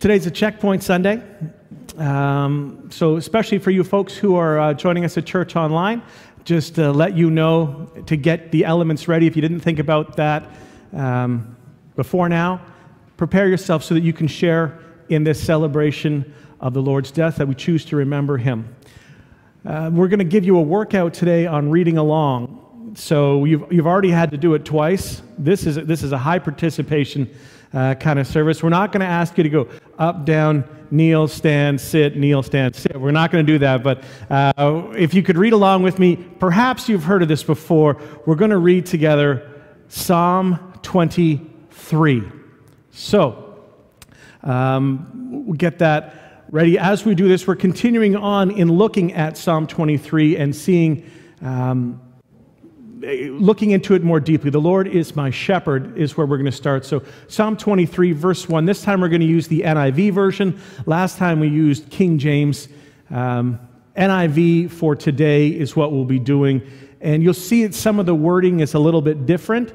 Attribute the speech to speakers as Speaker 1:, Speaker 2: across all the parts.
Speaker 1: Today's a checkpoint Sunday. Um, so, especially for you folks who are uh, joining us at church online, just to let you know to get the elements ready. If you didn't think about that um, before now, prepare yourself so that you can share in this celebration of the Lord's death, that we choose to remember Him. Uh, we're going to give you a workout today on reading along. So, you've, you've already had to do it twice. This is, this is a high participation uh, kind of service. We're not going to ask you to go up, down, kneel, stand, sit, kneel, stand, sit. We're not going to do that. But uh, if you could read along with me, perhaps you've heard of this before. We're going to read together Psalm 23. So, um, we'll get that ready. As we do this, we're continuing on in looking at Psalm 23 and seeing. Um, looking into it more deeply, the Lord is my shepherd is where we're going to start. So, Psalm 23, verse 1. This time we're going to use the NIV version. Last time we used King James. Um, NIV for today is what we'll be doing. And you'll see that some of the wording is a little bit different.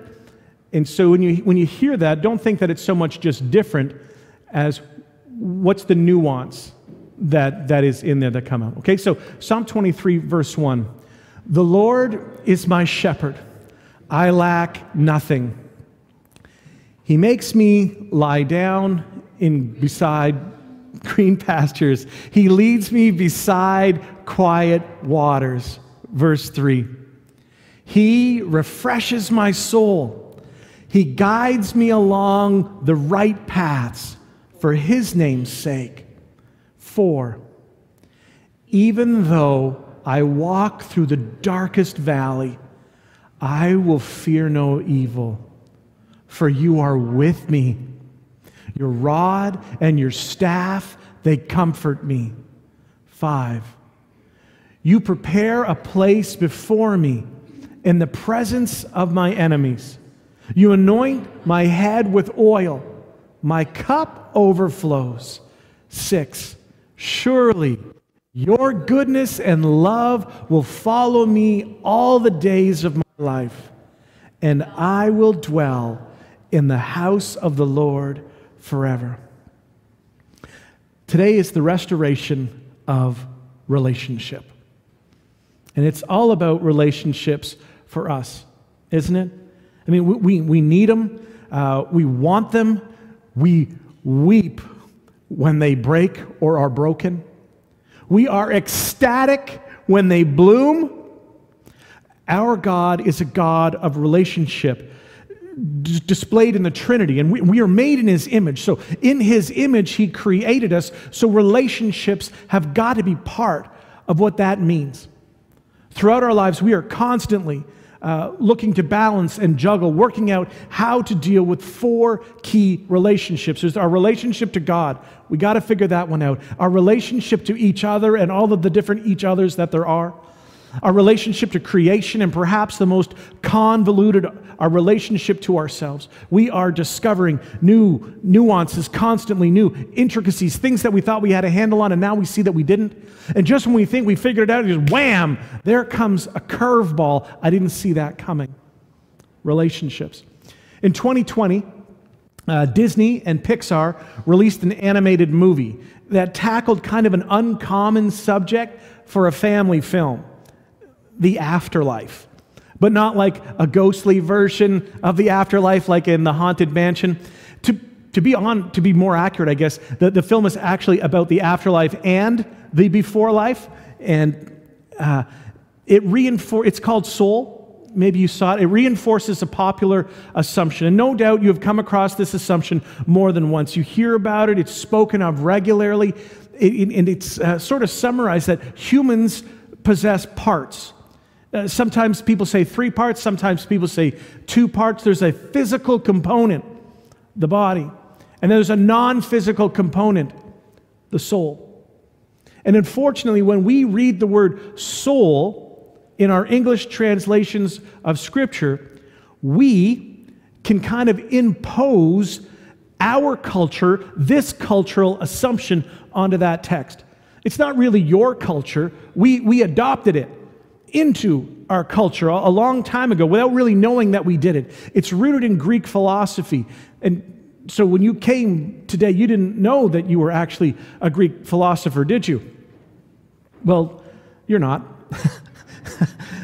Speaker 1: And so when you, when you hear that, don't think that it's so much just different as what's the nuance that, that is in there that come out. Okay, so Psalm 23, verse 1. The Lord is my shepherd. I lack nothing. He makes me lie down in beside green pastures. He leads me beside quiet waters. Verse 3. He refreshes my soul. He guides me along the right paths for his name's sake. 4. Even though I walk through the darkest valley, I will fear no evil, for you are with me. Your rod and your staff, they comfort me. Five, you prepare a place before me in the presence of my enemies. You anoint my head with oil, my cup overflows. Six, surely your goodness and love will follow me all the days of my life, and I will dwell in the house of the Lord forever. Today is the restoration of relationship. And it's all about relationships for us, isn't it? I mean, we, we, we need them, uh, we want them, we weep when they break or are broken. We are ecstatic when they bloom. Our God is a God of relationship d- displayed in the Trinity, and we, we are made in His image. So, in His image, He created us. So, relationships have got to be part of what that means. Throughout our lives, we are constantly uh, looking to balance and juggle, working out how to deal with four key relationships. There's our relationship to God. We got to figure that one out. Our relationship to each other and all of the different each others that there are our relationship to creation, and perhaps the most convoluted, our relationship to ourselves. We are discovering new nuances, constantly new intricacies, things that we thought we had a handle on, and now we see that we didn't. And just when we think we figured it out, just wham, there comes a curveball. I didn't see that coming. Relationships. In 2020, uh, Disney and Pixar released an animated movie that tackled kind of an uncommon subject for a family film the afterlife, but not like a ghostly version of the afterlife, like in the Haunted Mansion. To, to, be, on, to be more accurate, I guess, the, the film is actually about the afterlife and the before life. And uh, it reinfor- it's called Soul. Maybe you saw it. It reinforces a popular assumption. And no doubt you have come across this assumption more than once. You hear about it, it's spoken of regularly, and it's uh, sort of summarized that humans possess parts uh, sometimes people say three parts, sometimes people say two parts. There's a physical component, the body, and there's a non physical component, the soul. And unfortunately, when we read the word soul in our English translations of Scripture, we can kind of impose our culture, this cultural assumption, onto that text. It's not really your culture, we, we adopted it into our culture a long time ago without really knowing that we did it. It's rooted in Greek philosophy. And So when you came today, you didn't know that you were actually a Greek philosopher, did you? Well, you're not.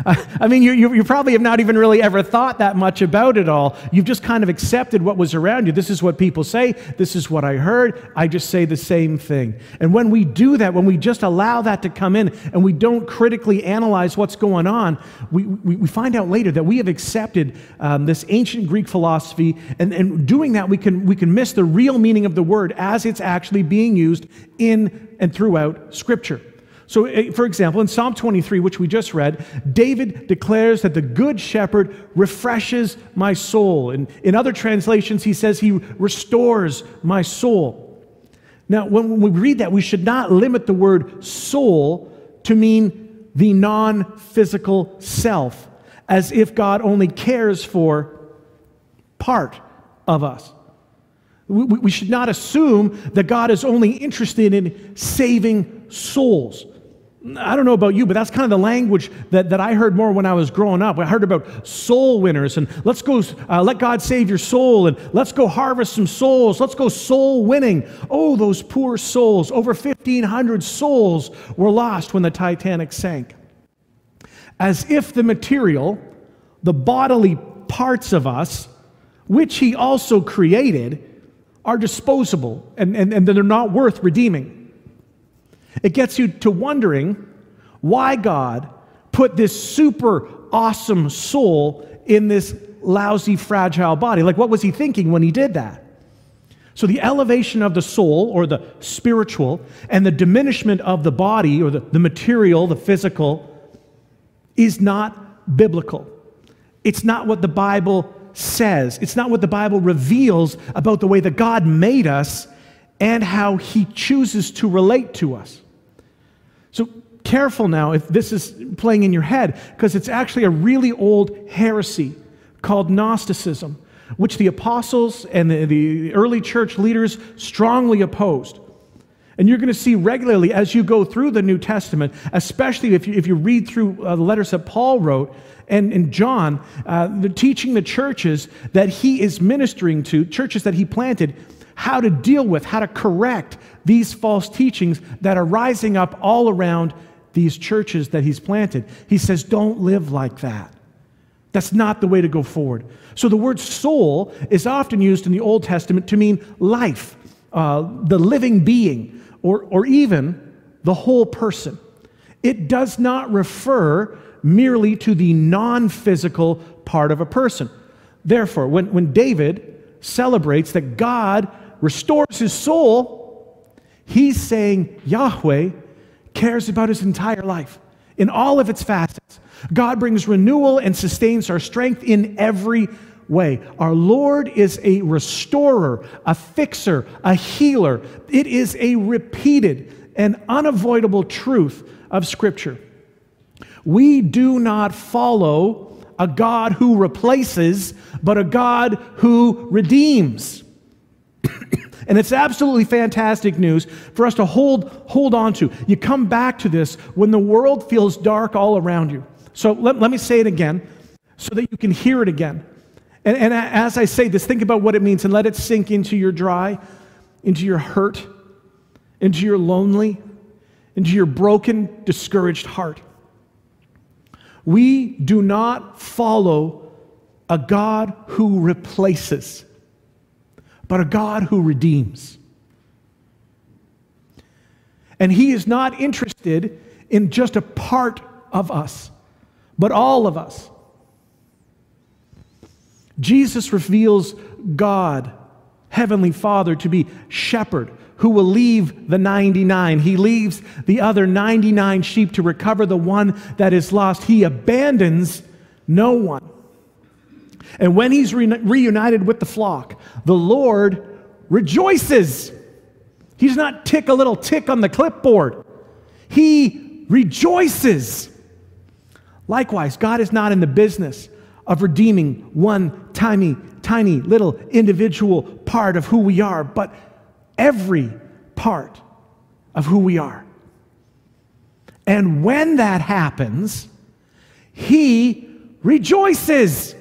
Speaker 1: I mean, you, you, you, probably have not even really ever thought that much about it all. You've just kind of accepted what was around you. This is what people say. This is what I heard. I just say the same thing. And when we do that, when we just allow that to come in and we don't critically analyze what's going on, we, we, we find out later that we have accepted um, this ancient Greek philosophy. And, and doing that, we can, we can miss the real meaning of the word as it's actually being used in and throughout Scripture. So, eh, for example, in Psalm 23, which we just read, David declares that the good shepherd refreshes my soul. And in other translations, he says he restores my soul. Now, when we read that, we should not limit the word soul to mean the non physical self, as if God only cares for part of us. We, should not assume that God is only interested in saving souls. I don't know about you, but that's kind of the language that, that I heard more when I was growing up. I heard about soul winners and let's go, uh, let God save your soul and let's go harvest some souls. Let's go soul winning. Oh, those poor souls. Over 1,500 souls were lost when the Titanic sank. As if the material, the bodily parts of us, which He also created, are disposable and, and, and they're not worth redeeming. It gets you to wondering why God put this super awesome soul in this lousy, fragile body. Like, what was he thinking when he did that? So, the elevation of the soul or the spiritual and the diminishment of the body or the, the material, the physical, is not biblical. It's not what the Bible says. It's not what the Bible reveals about the way that God made us and how he chooses to relate to us. So, careful now if this is playing in your head, because it's actually a really old heresy called Gnosticism, which the apostles and the, the early church leaders strongly opposed. And you're going to see regularly as you go through the New Testament, especially if you, if you read through uh, the letters that Paul wrote and, and John, uh, teaching the churches that he is ministering to, churches that he planted, how to deal with, how to correct these false teachings that are rising up all around these churches that he's planted. He says, don't live like that. That's not the way to go forward. So the word soul is often used in the Old Testament to mean life, uh, the living being, or, or even the whole person. It does not refer merely to the non physical part of a person. Therefore, when, when David celebrates that God restores his soul, he's saying Yahweh cares about his entire life in all of its facets. God brings renewal and sustains our strength in every way. Our Lord is a restorer, a fixer, a healer. It is a repeated and unavoidable truth of Scripture. We do not follow a God who replaces, but a God who redeems. And it's absolutely fantastic news for us to hold, hold on to. You come back to this when the world feels dark all around you. So let, let me say it again so that you can hear it again. And, and as I say this, think about what it means and let it sink into your dry, into your hurt, into your lonely, into your broken, discouraged heart. We do not follow a God who replaces but a God who redeems. And He is not interested in just a part of us, but all of us. Jesus reveals God, Heavenly Father, to be shepherd who will leave the 99. He leaves the other 99 sheep to recover the one that is lost. He abandons no one. And when he's re- reunited with the flock, the Lord rejoices. He's not tick a little tick on the clipboard. He rejoices. Likewise, God is not in the business of redeeming one tiny, tiny little individual part of who we are, but every part of who we are. And when that happens, he rejoices.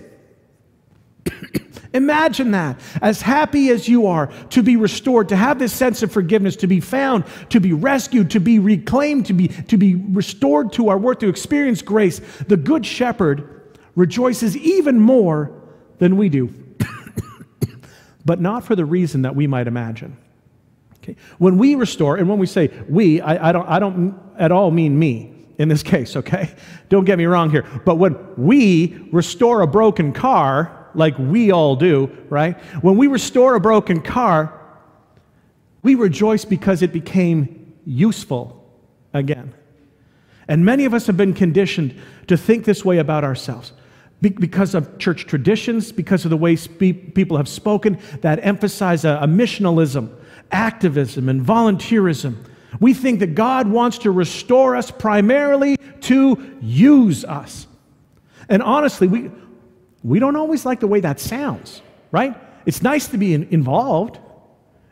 Speaker 1: Imagine that. As happy as you are to be restored, to have this sense of forgiveness, to be found, to be rescued, to be reclaimed, to be, to be restored to our worth, to experience grace, the Good Shepherd rejoices even more than we do, but not for the reason that we might imagine. Okay? When we restore, and when we say we, I, I, don't, I don't at all mean me in this case, okay? Don't get me wrong here. But when we restore a broken car, like we all do, right? When we restore a broken car, we rejoice because it became useful again. And many of us have been conditioned to think this way about ourselves because of church traditions, because of the way people have spoken that emphasize a, missionalism, activism, and volunteerism. We think that God wants to restore us primarily to use us. And honestly, we, we don't always like the way that sounds, right? It's nice to be in, involved.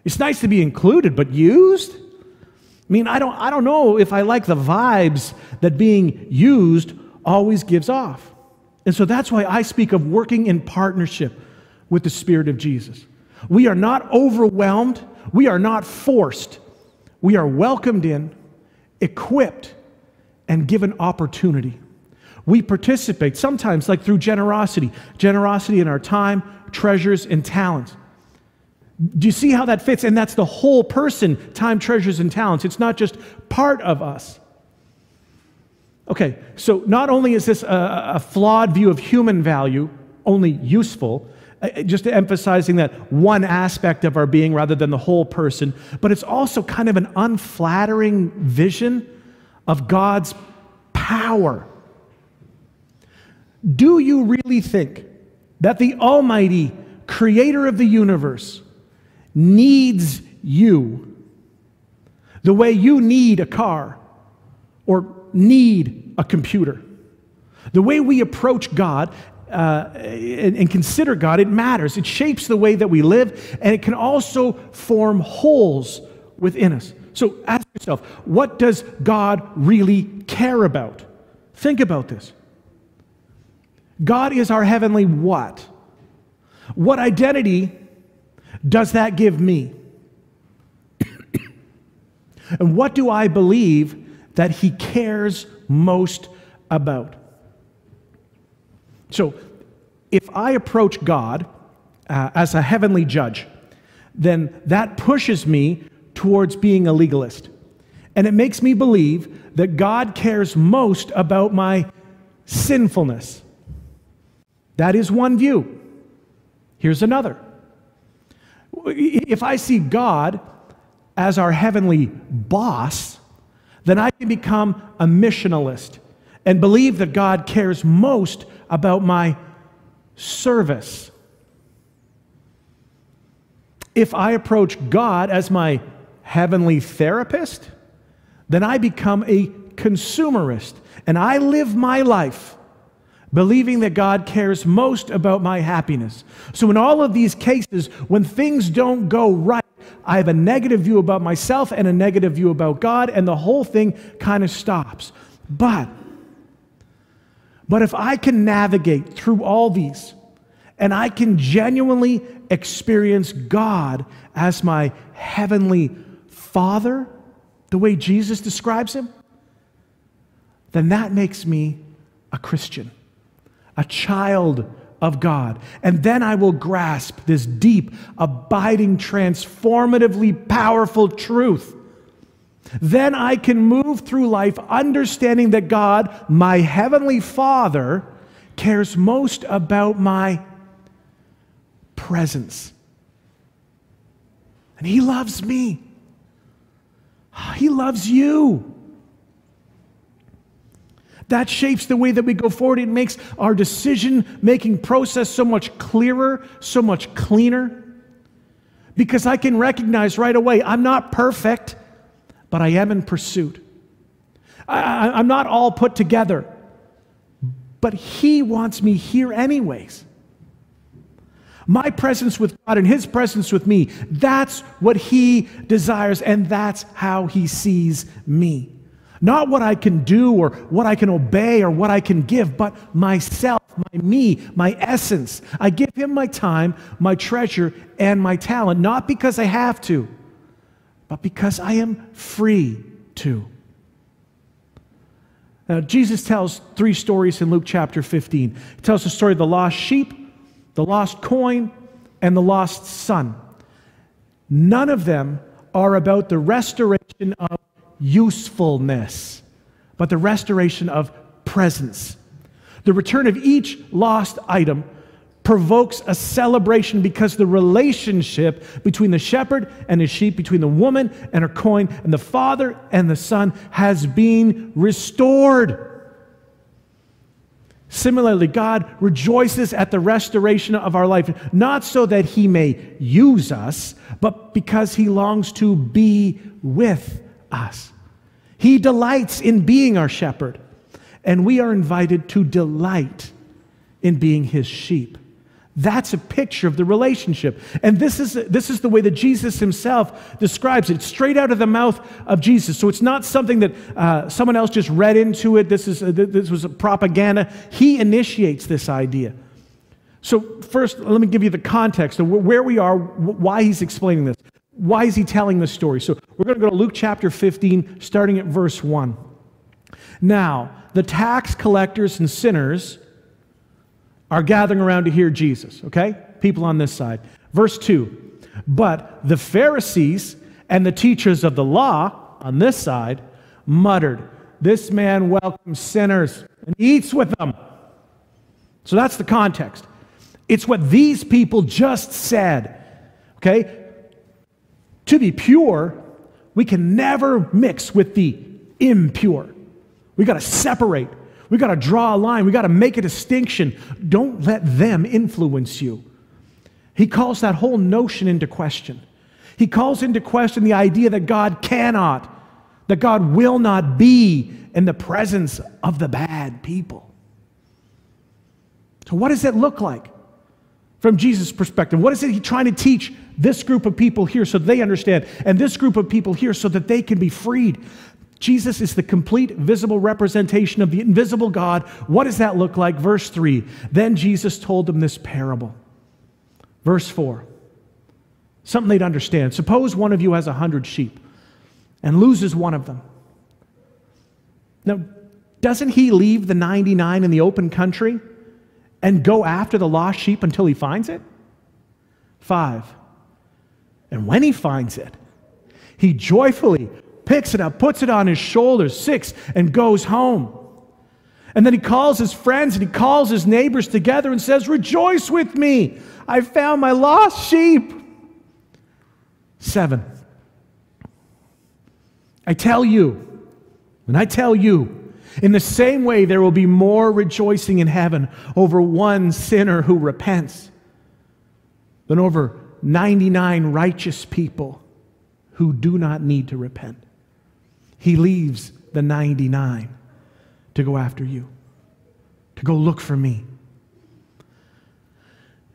Speaker 1: It's nice to be included, but used? I mean, I don't, I don't know if I like the vibes that being used always gives off. And so that's why I speak of working in partnership with the Spirit of Jesus. We are not overwhelmed, we are not forced. We are welcomed in, equipped, and given opportunity. We participate sometimes, like through generosity, generosity in our time, treasures, and talents. Do you see how that fits? And that's the whole person time, treasures, and talents. It's not just part of us. Okay, so not only is this a, a flawed view of human value, only useful, uh, uh, just emphasizing that one aspect of our being rather than the whole person, but it's also kind of an unflattering vision of God's power do you really think that the Almighty Creator of the universe needs you the way you need a car or need a computer? The way we approach God uh, and, and, consider God, it matters. It shapes the way that we live, and it can also form holes within us. So ask yourself, what does God really care about? Think about this. God is our heavenly what? What identity does that give me? and what do I believe that He cares most about? So, if I approach God uh, as a heavenly judge, then that pushes me towards being a legalist. And it makes me believe that God cares most about my sinfulness. That is one view. Here's another. If I see God as our heavenly boss, then I can become a missionalist and believe that God cares most about my service. If I approach God as my heavenly therapist, then I become a consumerist and I live my life believing that God cares most about my happiness. So, in all of these cases, when things don't go right, I have a negative view about myself and a negative view about God, and the whole thing kind of stops. But, but if I can navigate through all these, and I can genuinely experience God as my heavenly Father, the way Jesus describes him, then that makes me a Christian a child of God. And then I will grasp this deep, abiding, transformatively powerful truth. Then I can move through life understanding that God, my heavenly Father, cares most about my presence. And He loves me. He loves you. That shapes the way that we go forward. It makes our decision making process so much clearer, so much cleaner. Because I can recognize right away I'm not perfect, but I am in pursuit. I, am not all put together, but He wants me here, anyways. My presence with God and His presence with me, that's what He desires, and that's how He sees me. Not what I can do or what I can obey or what I can give, but myself my me, my essence. I give him my time, my treasure, and my talent, not because I have to, but because I am free to. Now, Jesus tells three stories in Luke chapter 15. He tells the story of the lost sheep, the lost coin, and the lost son. None of them are about the restoration of usefulness, but the restoration of presence. The return of each lost item provokes a celebration because the relationship between the shepherd and his sheep, between the woman and her coin, and the father and the son has been restored. Similarly, God rejoices at the restoration of our life, not so that he may use us, but because he longs to be with us. He delights in being our shepherd, and we are invited to delight in being his sheep. That's a picture of the relationship. And this is, this is the way that Jesus himself describes it, straight out of the mouth of Jesus. So it's not something that uh, someone else just read into it. This, is, uh, this was a propaganda. He initiates this idea. So, first, let me give you the context of where we are, why he's explaining this. Why is he telling this story? So, we're going to go to Luke chapter 15, starting at verse 1. Now, the tax collectors and sinners are gathering around to hear Jesus, okay? People on this side. Verse 2 But the Pharisees and the teachers of the law on this side muttered, This man welcomes sinners and eats with them. So that's the context. It's what these people just said, okay? To be pure, we can never mix with the impure. We got to separate. We got to draw a line. We got to make a distinction. Don't let them influence you. He calls that whole notion into question. He calls into question the idea that God cannot, that God will not be in the presence of the bad people. So, what does that look like from Jesus' perspective? What is it he trying to teach this group of people here so they understand, and this group of people here so that they can be freed? Jesus is the complete visible representation of the invisible God. What does that look like? Verse 3 Then Jesus told them this parable. Verse 4 something they'd understand. Suppose one of you has a hundred sheep and loses one of them. Now, doesn't he leave the 99 in the open country and go after the lost sheep until he finds it? Five. And when he finds it, he joyfully picks it up, puts it on his shoulders, six, and goes home. And then he calls his friends and he calls his neighbors together and says, Rejoice with me. I found my lost sheep. Seven. I tell you, and I tell you, in the same way, there will be more rejoicing in heaven over one sinner who repents than over 99 righteous people who do not need to repent. He leaves the 99 to go after you, to go look for me.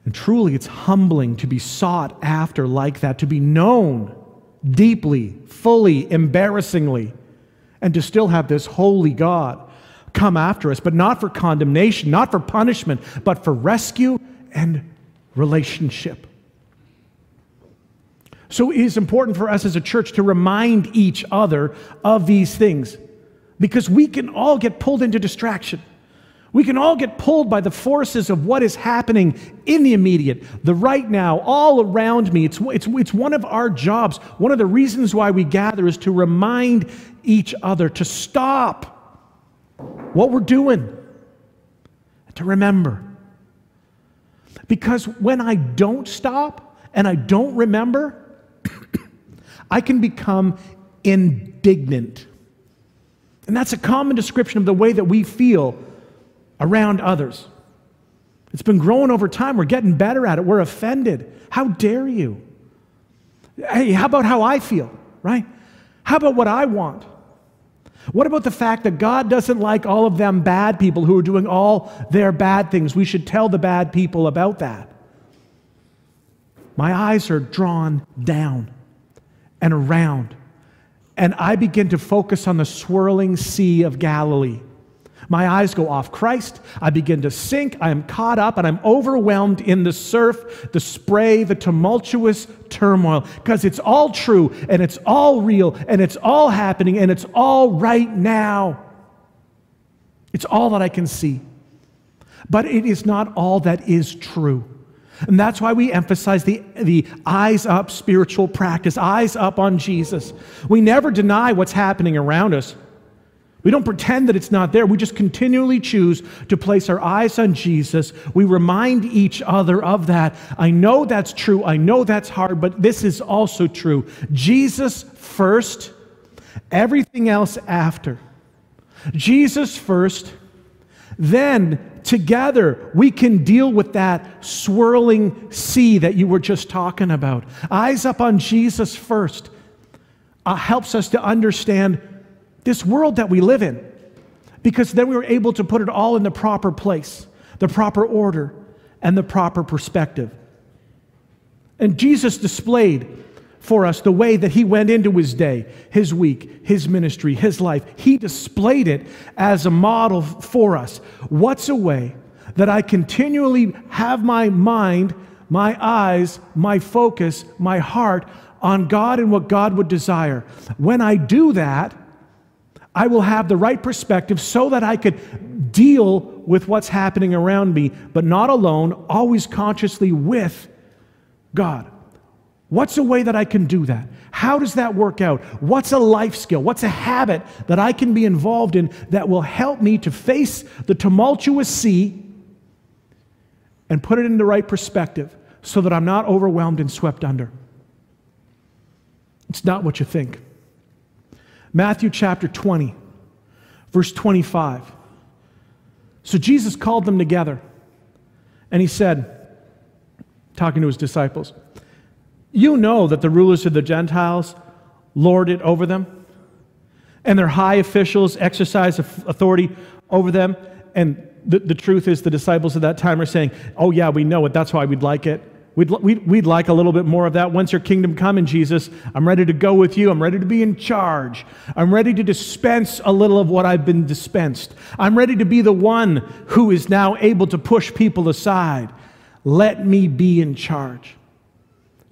Speaker 1: And truly, it's humbling to be sought after like that, to be known deeply, fully, embarrassingly, and to still have this holy God come after us, but not for condemnation, not for punishment, but for rescue and relationship. So it is important for us as a church to remind each other of these things because we can all get pulled into distraction. We can all get pulled by the forces of what is happening in the immediate, the right now, all around me. It's, it's, it's one of our jobs. One of the reasons why we gather is to remind each other to stop what we're doing, to remember. Because when I don't stop and I don't remember, I can become indignant. And that's a common description of the way that we feel around others. It's been growing over time. We're getting better at it. We're offended. How dare you? Hey, how about how I feel, right? How about what I want? What about the fact that God doesn't like all of them bad people who are doing all their bad things? We should tell the bad people about that. My eyes are drawn down and around. And I begin to focus on the swirling sea of Galilee. My eyes go off Christ. I begin to sink. I am caught up and I'm overwhelmed in the surf, the spray, the tumultuous turmoil because it's all true and it's all real and it's all happening and it's all right now. It's all that I can see. But it is not all that is true. And that's why we emphasize the, the eyes up spiritual practice, eyes up on Jesus. We never deny what's happening around us. We don't pretend that it's not there. We just continually choose to place our eyes on Jesus. We remind each other of that. I know that's true. I know that's hard, but this is also true. Jesus first, everything else after. Jesus first, then together we can deal with that swirling sea that you were just talking about. Eyes up on Jesus first uh, helps us to understand this world that we live in because then we were able to put it all in the proper place, the proper order, and the proper perspective. And Jesus displayed for us the way that he went into his day, his week, his ministry, his life. He displayed it as a model for us. What's a way that I continually have my mind, my eyes, my focus, my heart on God and what God would desire? When I do that, I will have the right perspective so that I could deal with what's happening around me, but not alone, always consciously with God. What's a way that I can do that? How does that work out? What's a life skill? What's a habit that I can be involved in that will help me to face the tumultuous sea and put it in the right perspective so that I'm not overwhelmed and swept under? It's not what you think. Matthew chapter 20, verse 25. So Jesus called them together and he said, talking to his disciples, you know that the rulers of the Gentiles lord it over them, and their high officials exercise authority over them. And the, the truth is, the disciples of that time are saying, Oh, yeah, we know it. That's why we'd like it. We'd, we'd, we'd like a little bit more of that. Once your kingdom come in Jesus, I'm ready to go with you. I'm ready to be in charge. I'm ready to dispense a little of what I've been dispensed. I'm ready to be the one who is now able to push people aside. Let me be in charge.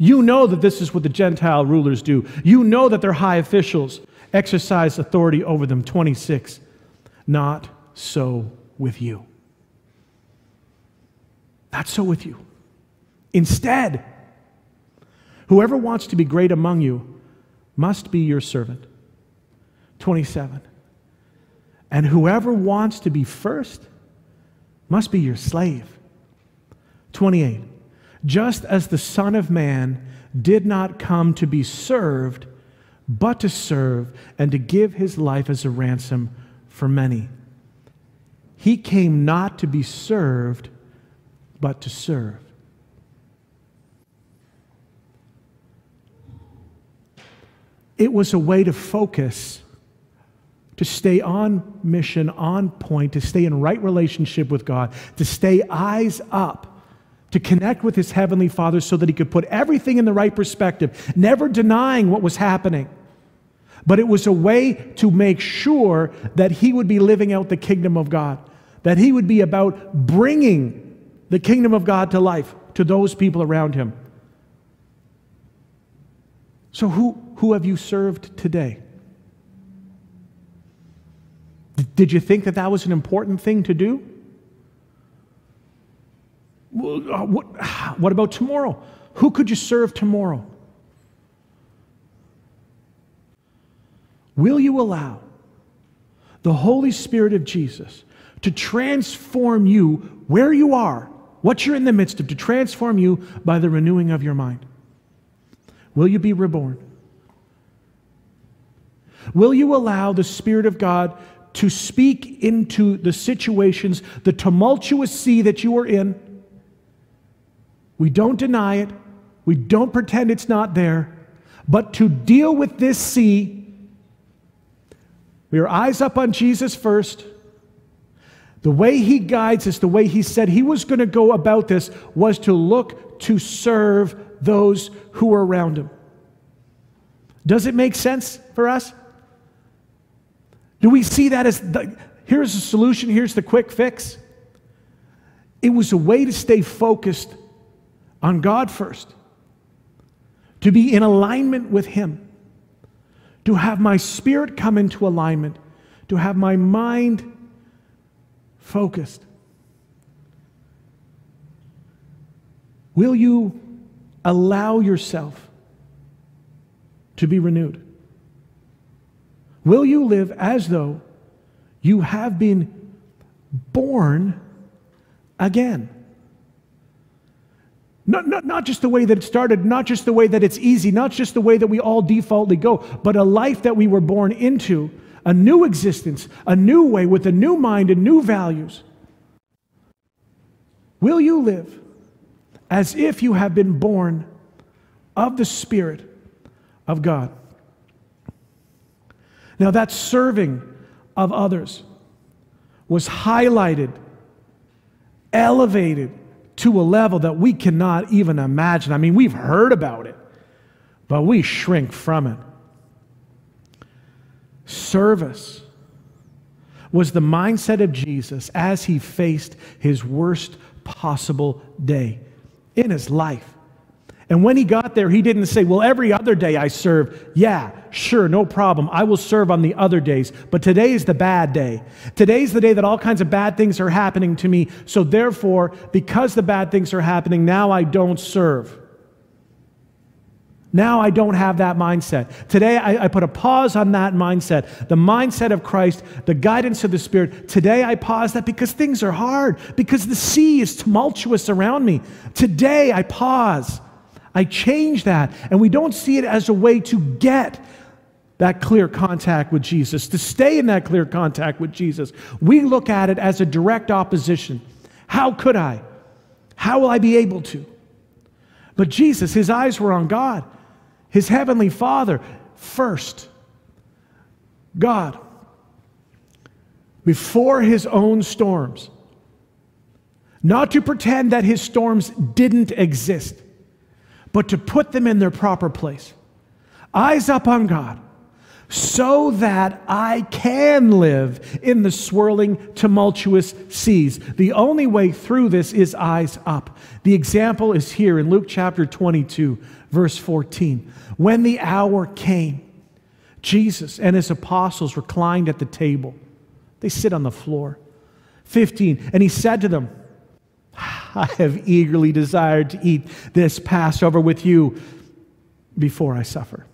Speaker 1: You know that this is what the Gentile rulers do. You know that their high officials exercise authority over them. 26. Not so with you. Not so with you. Instead, whoever wants to be great among you must be your servant. 27. And whoever wants to be first must be your slave. 28 just as the Son of Man did not come to be served, but to serve and to give his life as a ransom for many. He came not to be served, but to serve. It was a way to focus, to stay on mission, on point, to stay in right relationship with God, to stay eyes up to connect with his heavenly Father so that he could put everything in the right perspective, never denying what was happening. But it was a way to make sure that he would be living out the kingdom of God, that he would be about bringing the kingdom of God to life to those people around him. So, who, who have you served today? Did you think that that was an important thing to do? Uh, what, what about tomorrow? Who could you serve tomorrow? Will you allow the Holy Spirit of Jesus to transform you where you are, what you're in the midst of, to transform you by the renewing of your mind? Will you be reborn? Will you allow the Spirit of God to speak into the situations, the tumultuous sea that you are in? We don't deny it. We don't pretend it's not there. But to deal with this sea, we are eyes up on Jesus first. The way he guides us, the way he said he was going to go about this, was to look to serve those who are around him. Does it make sense for us? Do we see that as the, here's the solution, here's the quick fix. It was a way to stay focused on God first, to be in alignment with Him, to have my spirit come into alignment, to have my mind focused. Will you allow yourself to be renewed? Will you live as though you have been born again? Not, not, not just the way that it started, not just the way that it's easy, not just the way that we all defaultly go, but a life that we were born into, a new existence, a new way with a new mind and new values. Will you live as if you have been born of the Spirit of God? Now, that serving of others was highlighted, elevated to a level that we cannot even imagine. I mean, we've heard about it, but we shrink from it. Service was the mindset of Jesus as he faced his worst possible day in his life. And when he got there, he didn't say, Well, every other day I serve. Yeah, sure, no problem. I will serve on the other days. But today is the bad day. Today's the day that all kinds of bad things are happening to me. So therefore, because the bad things are happening, now I don't serve. Now I don't have that mindset. Today I, I, put a pause on that mindset. The mindset of Christ, the guidance of the Spirit. Today I pause that because things are hard, because the sea is tumultuous around me. Today I pause. I change that. And we don't see it as a way to get that clear contact with Jesus, to stay in that clear contact with Jesus. We look at it as a direct opposition. How could I? How will I be able to? But Jesus, his eyes were on God his heavenly Father first. God, before his own storms, not to pretend that his storms didn't exist, but to put them in their proper place. Eyes up on God, so that I can live in the swirling, tumultuous seas. The only way through this is eyes up. The example is here in Luke chapter 22, verse 14. When the hour came, Jesus and his apostles reclined at the table. They sit on the floor. 15. And he said to them, I have eagerly desired to eat this Passover with you before I suffer.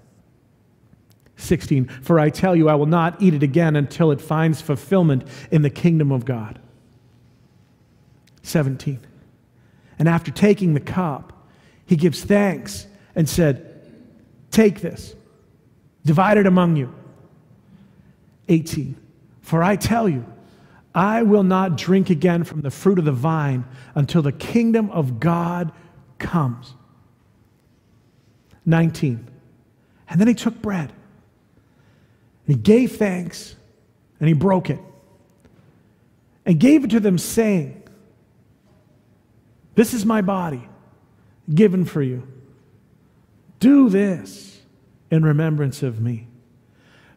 Speaker 1: 16. For I tell you, I will not eat it again until it finds fulfillment in the kingdom of God. 17. And after taking the cup, he gives thanks and said, Take this, divide it among you. 18. For I tell you, I will not drink again from the fruit of the vine until the kingdom of God comes. 19. And then he took bread. And he gave thanks and he broke it and gave it to them, saying, This is my body given for you. Do this in remembrance of me.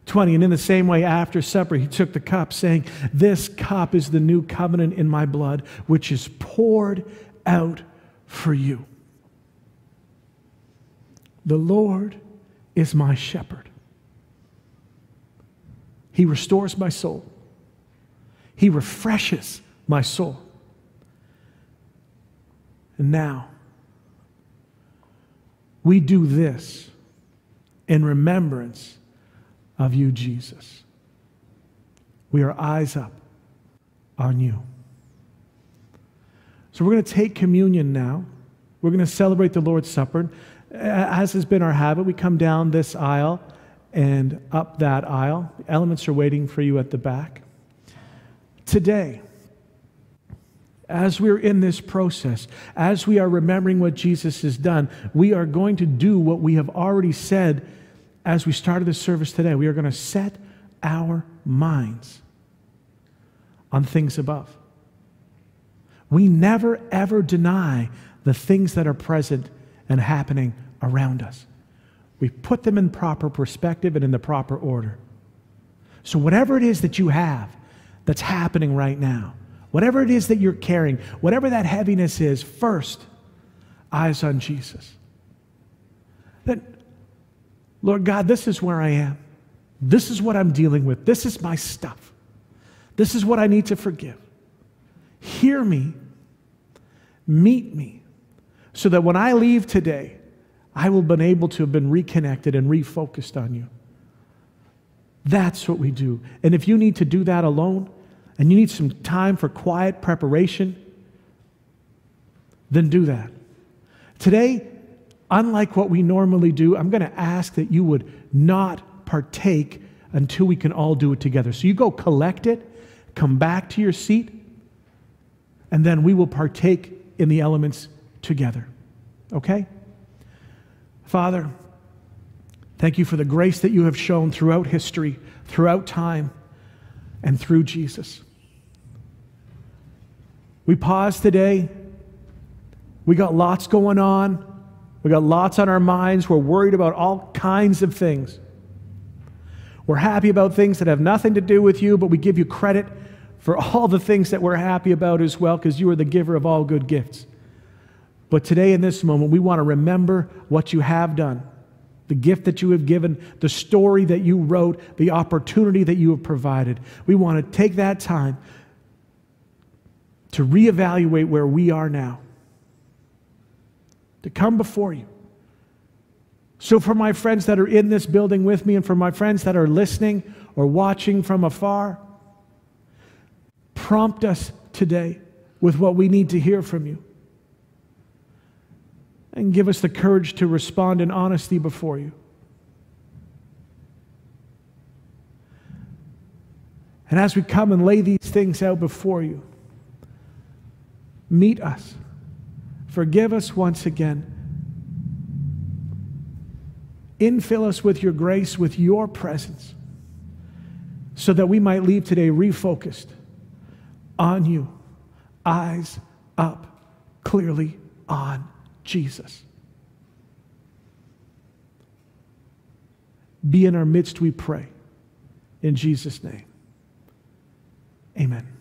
Speaker 1: 20. And in the same way, after supper, he took the cup, saying, This cup is the new covenant in my blood, which is poured out for you. The Lord is my shepherd. He restores my soul, He refreshes my soul. And now, we do this in remembrance of you, Jesus. We are eyes up on you. So we're going to take communion now. We're going to celebrate the Lord's Supper. As has been our habit, we come down this aisle and up that aisle. Elements are waiting for you at the back. Today, as we're in this process, as we are remembering what Jesus has done, we are going to do what we have already said as we started the service today. We are going to set our minds on things above. We never, ever deny the things that are present and happening around us. We put them in proper perspective and in the proper order. So, whatever it is that you have that's happening right now, whatever it is that you're carrying, whatever that heaviness is, first, eyes on Jesus. That, Lord God, this is where I am. This is what I'm dealing with. This is my stuff. This is what I need to forgive. Hear me, meet me, so that when I leave today, I will have been able to have been reconnected and refocused on you. That's what we do. And if you need to do that alone and you need some time for quiet preparation, then do that. Today, unlike what we normally do, I'm going to ask that you would not partake until we can all do it together. So you go collect it, come back to your seat, and then we will partake in the elements together. Okay? Father, thank you for the grace that you have shown throughout history, throughout time, and through Jesus. We pause today. We got lots going on. We got lots on our minds. We're worried about all kinds of things. We're happy about things that have nothing to do with you, but we give you credit for all the things that we're happy about as well, because you are the giver of all good gifts. But today, in this moment, we want to remember what you have done, the gift that you have given, the story that you wrote, the opportunity that you have provided. We want to take that time to reevaluate where we are now, to come before you. So, for my friends that are in this building with me, and for my friends that are listening or watching from afar, Prompt us today with what we need to hear from you. And give us the courage to respond in honesty before you. And as we come and lay these things out before you, meet us. Forgive us once again. Infill us with your grace, with your presence, so that we might leave today refocused on you, eyes up clearly on Jesus. Be in our midst, we pray. In Jesus' name, amen.